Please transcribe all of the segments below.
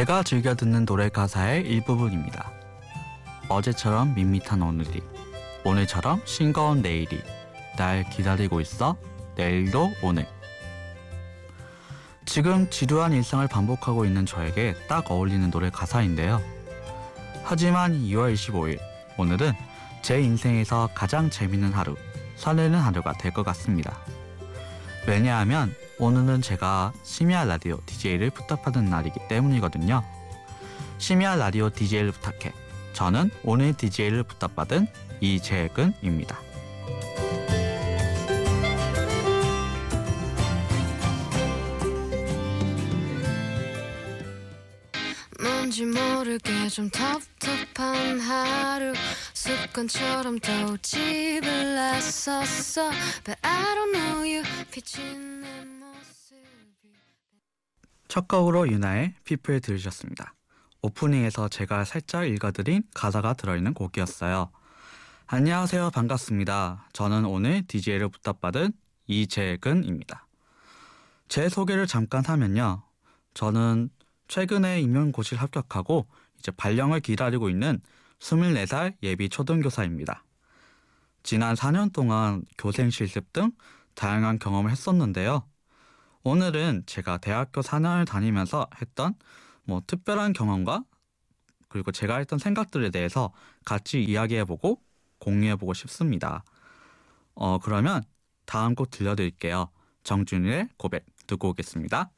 제가 즐겨 듣는 노래 가사의 일부분입니다. 어제처럼 밋밋한 오늘이, 오늘처럼 싱거운 내일이, 날 기다리고 있어, 내일도 오늘. 지금 지루한 일상을 반복하고 있는 저에게 딱 어울리는 노래 가사인데요. 하지만 2월 25일, 오늘은 제 인생에서 가장 재밌는 하루, 설레는 하루가 될 것 같습니다. 왜냐하면 오늘은 제가 심야 라디오 DJ를 부탁받은 날이기 때문이거든요. 심야 라디오 DJ를 부탁해. 저는 오늘 DJ를 부탁받은 이재근입니다. 뭔지 모르게 좀 텁텁한 하루 습관처럼 또 집을 나섰어 But I don't know you 비친 첫 곡으로 유나의 피플 들으셨습니다. 오프닝에서 제가 살짝 읽어드린 가사가 들어있는 곡이었어요. 안녕하세요. 반갑습니다. 저는 오늘 DJ를 부탁받은 이재근입니다. 제 소개를 잠깐 하면요. 저는 최근에 임용고시를 합격하고 이제 발령을 기다리고 있는 24살 예비 초등교사입니다. 지난 4년 동안 교생 실습 등 다양한 경험을 했었는데요. 오늘은 제가 대학교 4년을 다니면서 했던 뭐 특별한 경험과 그리고 제가 했던 생각들에 대해서 같이 이야기해보고 공유해보고 싶습니다. 어 그러면 다음 곡 들려드릴게요. 정준일의 고백 듣고 오겠습니다.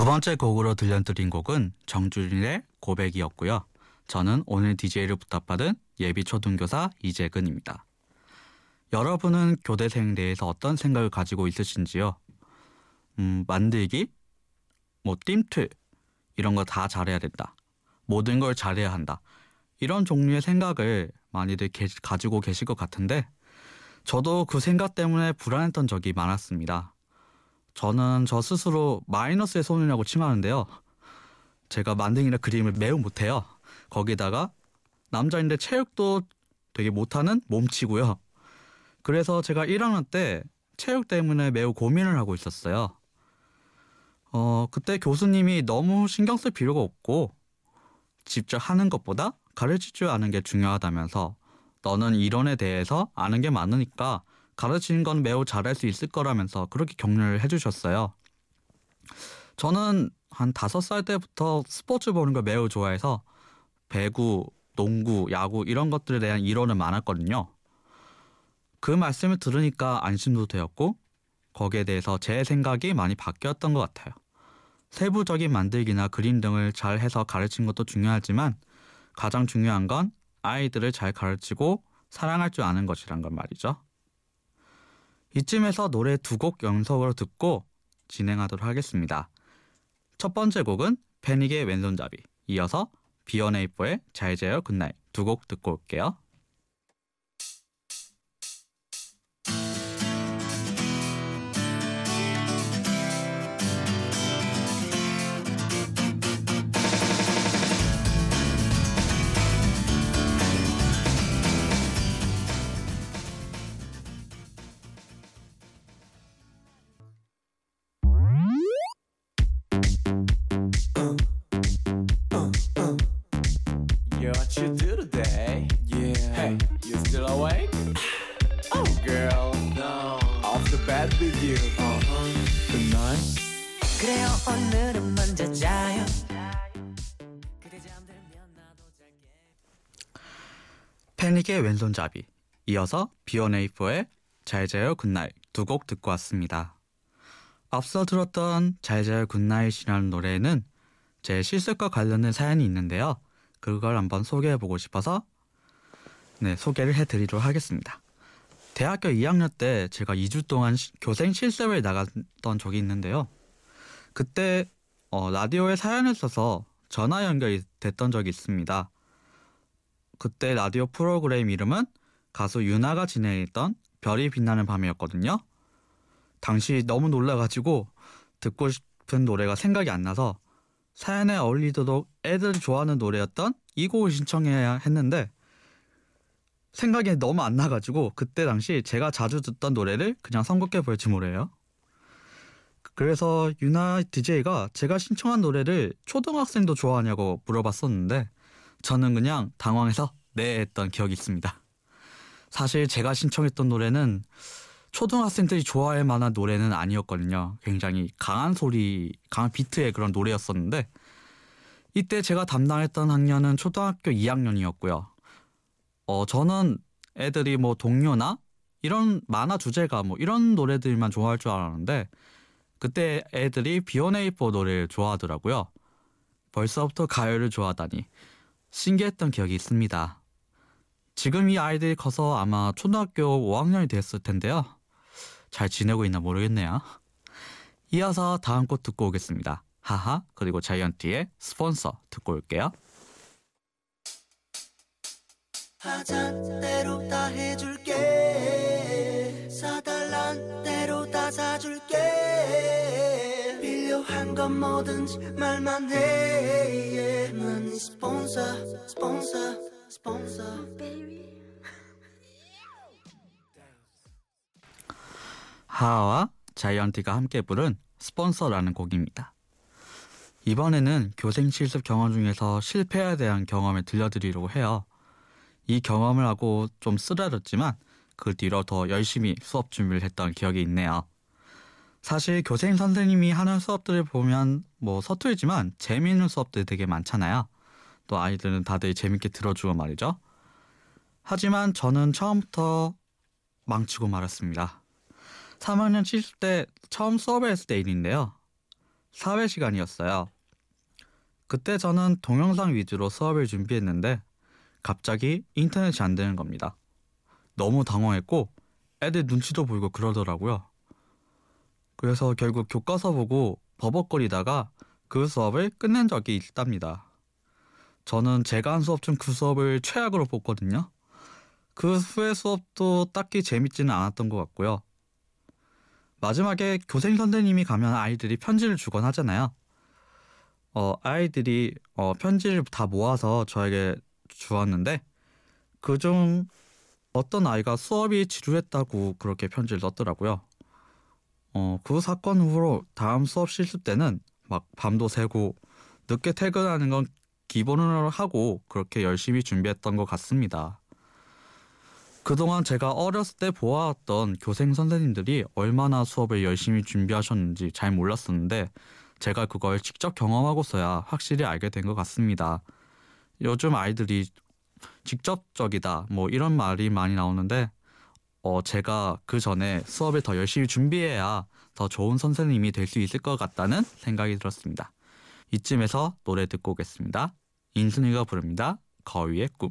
두 번째 곡으로 들려드린 곡은 정준일의 고백이었고요. 저는 오늘 DJ를 부탁받은 예비 초등교사 이재근입니다. 여러분은 교대생 대해서 어떤 생각을 가지고 있으신지요? 음, 만들기, 뭐 띠틀 이런 거 다 잘해야 된다. 모든 걸 잘해야 한다. 이런 종류의 생각을 많이들 게, 가지고 계실 것 같은데 저도 그 생각 때문에 불안했던 적이 많았습니다. 저는 저 스스로 마이너스의 소년이라고 칭하는데요. 제가 만등이나 그림을 매우 못해요. 거기다가 남자인데 체육도 되게 못하는 몸치고요. 그래서 제가 1학년 때 체육 때문에 매우 고민을 하고 있었어요. 어, 그때 교수님이 너무 신경 쓸 필요가 없고 직접 하는 것보다 가르칠 줄 아는 게 중요하다면서 너는 이론에 대해서 아는 게 많으니까 가르치는 건 매우 잘할 수 있을 거라면서 그렇게 격려를 해주셨어요. 저는 한 다섯 살 때부터 스포츠 보는 걸 매우 좋아해서 배구, 농구, 야구 이런 것들에 대한 이론은 많았거든요. 그 말씀을 들으니까 안심도 되었고 거기에 대해서 제 생각이 많이 바뀌었던 것 같아요. 세부적인 만들기나 그림 등을 잘 해서 가르친 것도 중요하지만 가장 중요한 건 아이들을 잘 가르치고 사랑할 줄 아는 것이란 건 말이죠. 이쯤에서 노래 두 곡 연속으로 듣고 진행하도록 하겠습니다. 첫 번째 곡은 패닉의 왼손잡이, 이어서 비어네이퍼의 잘 자요 good night 두 곡 듣고 올게요. With you. Uh-huh. Good night. 그래요 오늘은 먼저 자요 패닉의 왼손잡이, 이어서 비어네이퍼의 잘 자요 good night 두 곡 듣고 왔습니다. 앞서 들었던 잘 자요 good night이라는 노래에는 제 실습과 관련된 사연이 있는데요. 그걸 한번 소개해보고 싶어서 네 소개를 해드리도록 하겠습니다. 대학교 2학년 때 제가 2주 동안 시- 교생 실습을 나갔던 적이 있는데요. 그때 어, 라디오에 사연을 써서 전화 연결이 됐던 적이 있습니다. 그때 라디오 프로그램 이름은 가수 유나가 진행했던 별이 빛나는 밤이었거든요. 당시 너무 놀라가지고 듣고 싶 싶은 노래가 생각이 안 나서 사연에 어울리도록 애들이 좋아하는 노래였던 이 곡을 신청해야 했는데 생각이 너무 안 나가지고 그때 당시 제가 자주 듣던 노래를 그냥 선곡해 볼지 모르요 그래서 유나 DJ가 제가 신청한 노래를 초등학생도 좋아하냐고 물어봤었는데 저는 그냥 당황해서 네 했던 기억이 있습니다. 사실 제가 신청했던 노래는 초등학생들이 좋아할 만한 노래는 아니었거든요. 굉장히 강한 소리, 강한 비트의 그런 노래였었는데 이때 제가 담당했던 학년은 초등학교 2학년이었고요. 어, 저는 애들이 뭐 동요나 이런 만화 주제가 뭐 이런 노래들만 좋아할 줄 알았는데 그때 애들이 비오네이포 노래를 좋아하더라고요. 벌써부터 가요를 좋아하다니 신기했던 기억이 있습니다. 지금 이 아이들이 커서 아마 초등학교 5학년이 됐을 텐데요. 잘 지내고 있나 모르겠네요. 이어서 다음 곡 듣고 오겠습니다. 하하 그리고 자이언티의 스폰서 듣고 올게요. 하잔 대로 다 해줄게. 사달란 대로 다 사줄게. 필요한 건 뭐든지 말만 해. 난 스폰서 스폰서 스폰서 하하와 자이언티가 함께 부른 스폰서라는 곡입니다. 이번에는 교생 실습 경험 중에서 실패에 대한 경험을 들려드리려고 해요. 이 경험을 하고 좀 쓰라렸지만 그 뒤로 더 열심히 수업 준비를 했던 기억이 있네요. 사실 교생 선생님이 하는 수업들을 보면 뭐 서툴지만 재미있는 수업들이 되게 많잖아요. 또 아이들은 다들 재밌게 들어주고 말이죠. 하지만 저는 처음부터 망치고 말았습니다. 3학년 70대 처음 수업을 했을 때 일인데요. 사회 시간이었어요. 그때 저는 동영상 위주로 수업을 준비했는데 갑자기 인터넷이 안 되는 겁니다. 너무 당황했고 애들 눈치도 보이고 그러더라고요. 그래서 결국 교과서 보고 버벅거리다가 그 수업을 끝낸 적이 있답니다. 저는 제가 한 수업 중 그 수업을 최악으로 뽑거든요. 그 후의 수업도 딱히 재밌지는 않았던 것 같고요. 마지막에 교생 선생님이 가면 아이들이 편지를 주곤 하잖아요. 어, 아이들이 어, 편지를 다 모아서 저에게 주었는데 그중 어떤 아이가 수업이 지루했다고 그렇게 편지를 썼더라고요. 어, 그 사건 후로 다음 수업 실습 때는 막 밤도 새고 늦게 퇴근하는 건 기본으로 하고 그렇게 열심히 준비했던 것 같습니다. 그동안 제가 어렸을 때 보아왔던 교생 선생님들이 얼마나 수업을 열심히 준비하셨는지 잘 몰랐었는데 제가 그걸 직접 경험하고서야 확실히 알게 된 것 같습니다. 요즘 아이들이 직접적이다 뭐 이런 말이 많이 나오는데 어 제가 그 전에 수업을 더 열심히 준비해야 더 좋은 선생님이 될 수 있을 것 같다는 생각이 들었습니다. 이쯤에서 노래 듣고 오겠습니다. 인순이가 부릅니다. 거위의 꿈.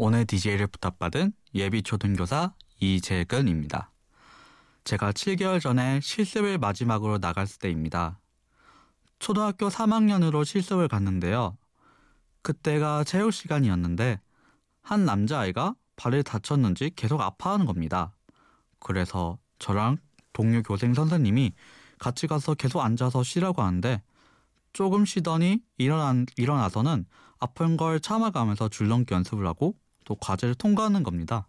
오늘 DJ를 부탁받은 예비 초등교사 이재근입니다. 제가 7개월 전에 실습을 마지막으로 나갔을 때입니다. 초등학교 3학년으로 실습을 갔는데요. 그때가 체육 시간이었는데 한 남자아이가 발을 다쳤는지 계속 아파하는 겁니다. 그래서 저랑 동료 교생 선생님이 같이 가서 계속 앉아서 쉬라고 하는데 조금 쉬더니 일어난, 일어나서는 아픈 걸 참아가면서 줄넘기 연습을 하고 또 과제를 통과하는 겁니다.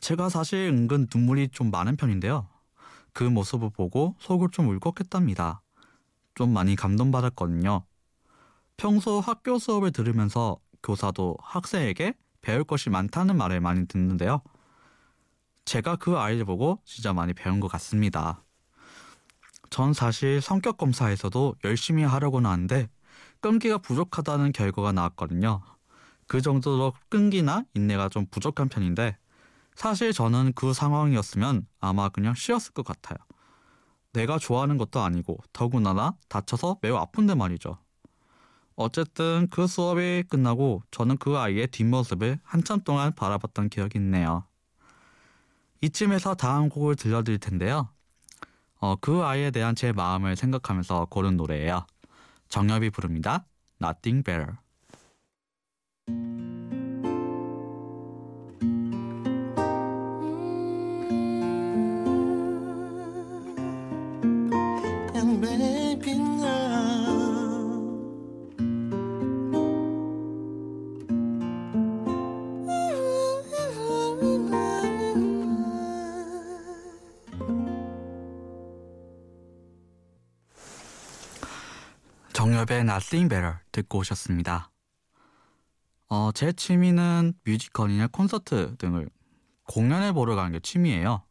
제가 사실 은근 눈물이 좀 많은 편인데요. 그 모습을 보고 속을 좀 울컥했답니다. 좀 많이 감동받았거든요. 평소 학교 수업을 들으면서 교사도 학생에게 배울 것이 많다는 말을 많이 듣는데요. 제가 그 아이를 보고 진짜 많이 배운 것 같습니다. 전 사실 성격 검사에서도 열심히 하려고는 하는데 끈기가 부족하다는 결과가 나왔거든요. 그 정도로 끈기나 인내가 좀 부족한 편인데 사실 저는 그 상황이었으면 아마 그냥 쉬었을 것 같아요. 내가 좋아하는 것도 아니고 더구나 다쳐서 매우 아픈데 말이죠. 어쨌든 그 수업이 끝나고 저는 그 아이의 뒷모습을 한참 동안 바라봤던 기억이 있네요. 이쯤에서 다음 곡을 들려드릴 텐데요. 어, 그 아이에 대한 제 마음을 생각하면서 고른 노래예요. 정엽이 부릅니다. Nothing Better. 정엽의 Nothing Better 듣고 오셨습니다. 어, 제 취미는 뮤지컬이나 콘서트 등을 공연을 보러 가는 게 취미예요.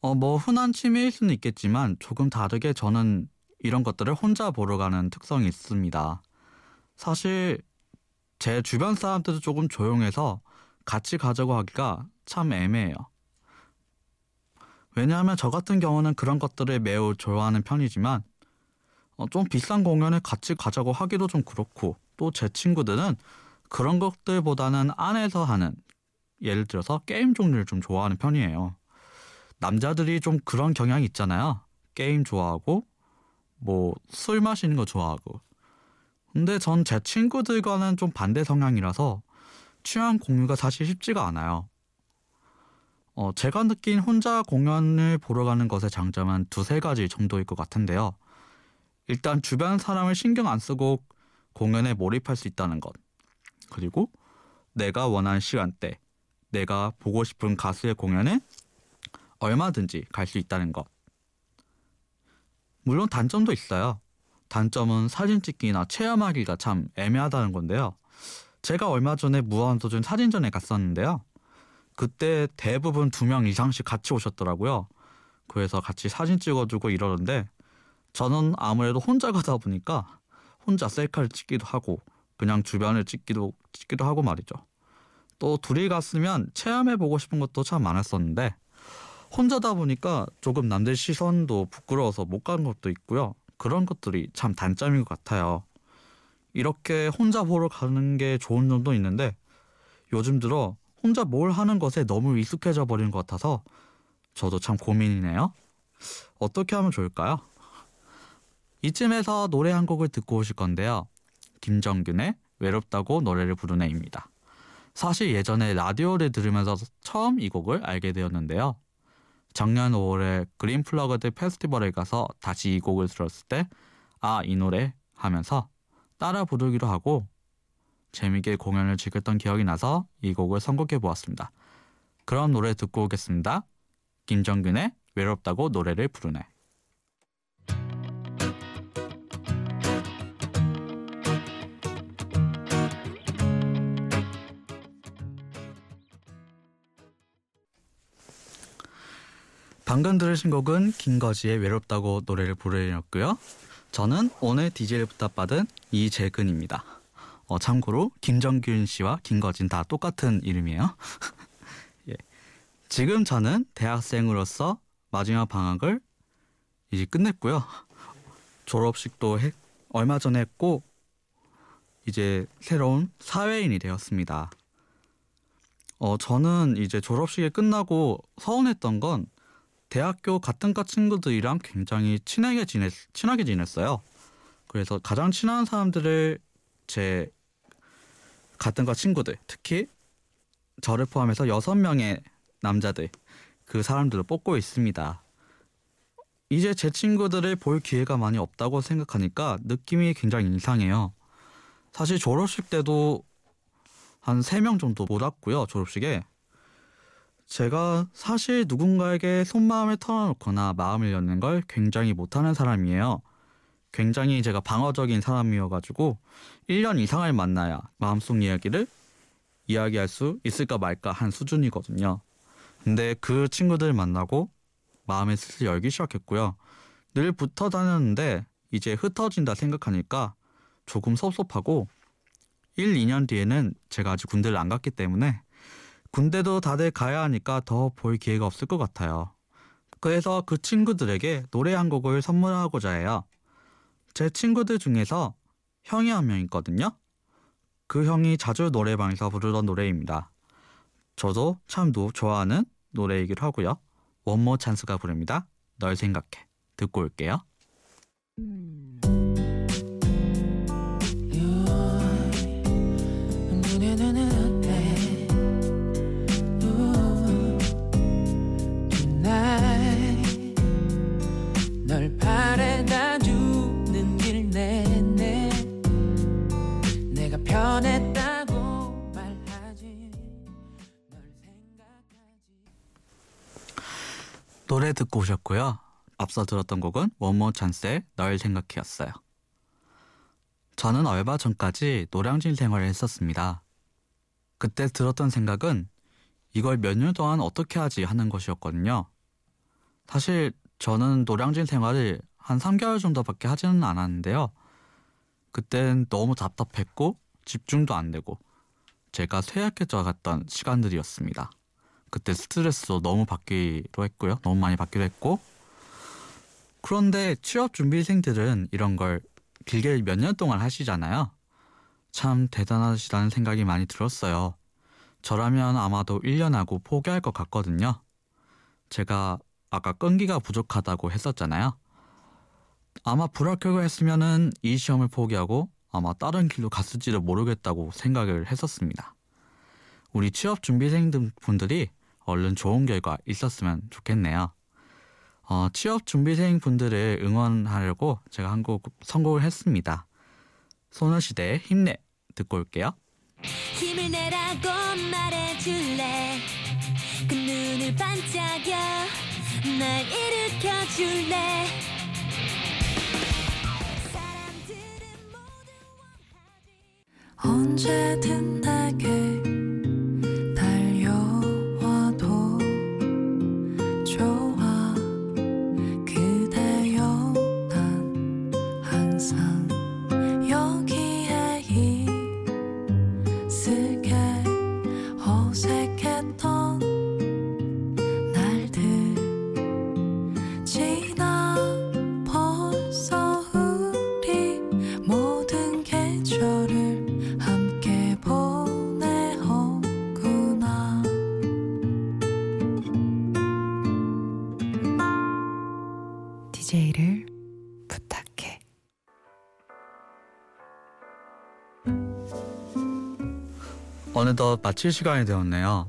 어, 뭐 흔한 취미일 수는 있겠지만 조금 다르게 저는 이런 것들을 혼자 보러 가는 특성이 있습니다. 사실 제 주변 사람들도 조금 조용해서 같이 가자고 하기가 참 애매해요. 왜냐하면 저 같은 경우는 그런 것들을 매우 좋아하는 편이지만 어, 좀 비싼 공연에 같이 가자고 하기도 좀 그렇고 또 제 친구들은 그런 것들보다는 안에서 하는 예를 들어서 게임 종류를 좀 좋아하는 편이에요. 남자들이 좀 그런 경향이 있잖아요. 게임 좋아하고 뭐 술 마시는 거 좋아하고. 근데 전 제 친구들과는 좀 반대 성향이라서 취향 공유가 사실 쉽지가 않아요. 어, 제가 느낀 혼자 공연을 보러 가는 것의 장점은 두세 가지 정도일 것 같은데요. 일단 주변 사람을 신경 안 쓰고 공연에 몰입할 수 있다는 것. 그리고 내가 원하는 시간대, 내가 보고 싶은 가수의 공연에 얼마든지 갈 수 있다는 것. 물론 단점도 있어요. 단점은 사진 찍기나 체험하기가 참 애매하다는 건데요. 제가 얼마 전에 무한도전 사진전에 갔었는데요. 그때 대부분 두 명 이상씩 같이 오셨더라고요. 그래서 같이 사진 찍어주고 이러는데 저는 아무래도 혼자 가다 보니까 혼자 셀카를 찍기도 하고 그냥 주변을 찍기도 찍기도 하고 말이죠. 또 둘이 갔으면 체험해 보고 싶은 것도 참 많았었는데 혼자다 보니까 조금 남들 시선도 부끄러워서 못 가는 것도 있고요. 그런 것들이 참 단점인 것 같아요. 이렇게 혼자 보러 가는 게 좋은 점도 있는데 요즘 들어 혼자 뭘 하는 것에 너무 익숙해져 버린 것 같아서 저도 참 고민이네요. 어떻게 하면 좋을까요? 이쯤에서 노래 한 곡을 듣고 오실 건데요. 김정균의 외롭다고 노래를 부르네입니다. 사실 예전에 라디오를 들으면서 처음 이 곡을 알게 되었는데요. 작년 5월에 그린 플러그드 페스티벌에 가서 다시 이 곡을 들었을 때 아, 이 노래 하면서 따라 부르기로 하고 재미있게 공연을 즐겼던 기억이 나서 이 곡을 선곡해 보았습니다. 그럼 노래 듣고 오겠습니다. 김정균의 외롭다고 노래를 부르네. 방금 들으신 곡은 김거지의 외롭다고 노래를 부르였고요. 저는 오늘 DJ를 부탁받은 이재근입니다. 어, 참고로 김정균 씨와 김거진 다 똑같은 이름이에요. 예. 지금 저는 대학생으로서 마지막 방학을 이제 끝냈고요. 졸업식도 해, 얼마 전에 했고 이제 새로운 사회인이 되었습니다. 어, 저는 이제 졸업식이 끝나고 서운했던 건 대학교 같은 과 친구들이랑 굉장히 친하게 지냈 친하게 지냈어요. 그래서 가장 친한 사람들을 제 같은 과 친구들, 특히 저를 포함해서 여섯 명의 남자들 그 사람들을 뽑고 있습니다. 이제 제 친구들을 볼 기회가 많이 없다고 생각하니까 느낌이 굉장히 이상해요. 사실 졸업식 때도 한 세 명 정도 못 왔고요. 졸업식에 제가 사실 누군가에게 속마음을 털어놓거나 마음을 여는 걸 굉장히 못하는 사람이에요. 굉장히 제가 방어적인 사람이어가지고 1년 이상을 만나야 마음속 이야기를 이야기할 수 있을까 말까 한 수준이거든요. 근데 그 친구들 만나고 마음의 슬슬 열기 시작했고요. 늘 붙어 다녔는데 이제 흩어진다 생각하니까 조금 섭섭하고 1, 2년 뒤에는 제가 아직 군대를 안 갔기 때문에 군대도 다들 가야 하니까 더 볼 기회가 없을 것 같아요. 그래서 그 친구들에게 노래 한 곡을 선물하고자 해요. 제 친구들 중에서 형이 한 명 있거든요. 그 형이 자주 노래방에서 부르던 노래입니다. 저도 참 노, 좋아하는 노래이기도 하고요. 원모 찬스가 부릅니다. 널 생각해. 듣고 올게요. 널 듣고 오셨고요. 앞서 들었던 곡은 원모 찬스의 널 생각해였어요. 저는 얼마 전까지 노량진 생활을 했었습니다. 그때 들었던 생각은 이걸 몇 년 동안 어떻게 하지 하는 것이었거든요. 사실 저는 노량진 생활을 한 3개월 정도밖에 하지는 않았는데요. 그땐 너무 답답했고 집중도 안 되고 제가 쇠약해져 갔던 시간들이었습니다. 그때 스트레스도 너무 받기도 했고요. 너무 많이 받기도 했고 그런데 취업 준비생들은 이런 걸 길게 몇 년 동안 하시잖아요. 참 대단하시다는 생각이 많이 들었어요. 저라면 아마도 1년 하고 포기할 것 같거든요. 제가 아까 끈기가 부족하다고 했었잖아요. 아마 불합격을 했으면은 이 시험을 포기하고 아마 다른 길로 갔을지도 모르겠다고 생각을 했었습니다. 우리 취업 준비생 분들이 얼른 좋은 결과 있었으면 좋겠네요. 어, 취업 준비생 분들을 응원하려고 제가 한 곡 선곡을 했습니다. 소녀시대의 힘내 듣고 올게요. 힘을 내라고 말해줄래 그 눈을 반짝여 날 일으켜줄래 사람들은 모두 언제든 내게 어느덧 마칠 시간이 되었네요.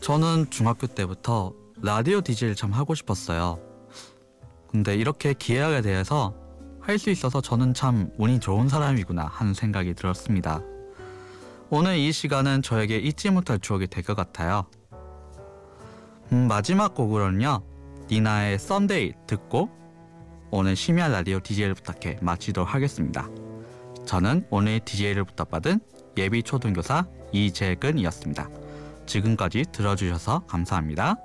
저는 중학교 때부터 라디오 DJ를 참 하고 싶었어요. 근데 이렇게 기회가 돼서 할 수 있어서 저는 참 운이 좋은 사람이구나 하는 생각이 들었습니다. 오늘 이 시간은 저에게 잊지 못할 추억이 될 것 같아요. 음, 마지막 곡으로는요. 니나의 Sunday 듣고 오늘 심야 라디오 DJ를 부탁해 마치도록 하겠습니다. 저는 오늘 DJ를 부탁받은 예비 초등교사 이재근이었습니다. 지금까지 들어주셔서 감사합니다.